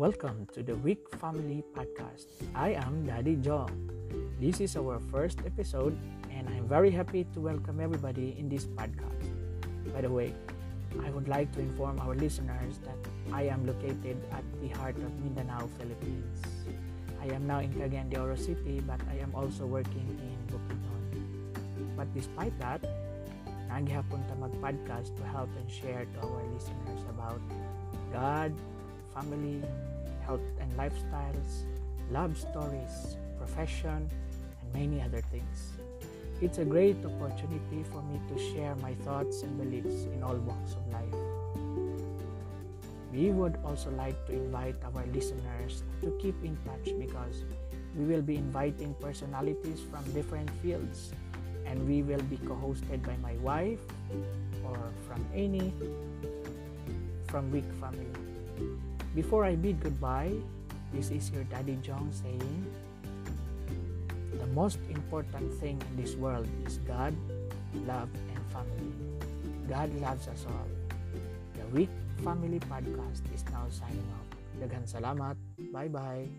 Welcome to the Weak Family Podcast. I am Daddy John. This is our first episode, and I'm very happy to welcome everybody in this podcast. By the way, I would like to inform our listeners that I am located at the heart of Mindanao, Philippines. I am now in Cagayan de Oro City, but I am also working in Bukidnon. But despite that, naghihapon ta mag-podcast to help and share to our listeners about God, family, health and lifestyles, love stories, profession, and many other things. It's a great opportunity for me to share my thoughts and beliefs in all walks of life. We would also like to invite our listeners to keep in touch because we will be inviting personalities from different fields and we will be co-hosted by my wife or from any from Weak family. Before I bid goodbye, this is your Daddy John saying, The most important thing in this world is God, love, and family. God loves us all. The Week Family Podcast is now signing off. Daghan salamat. Bye-bye.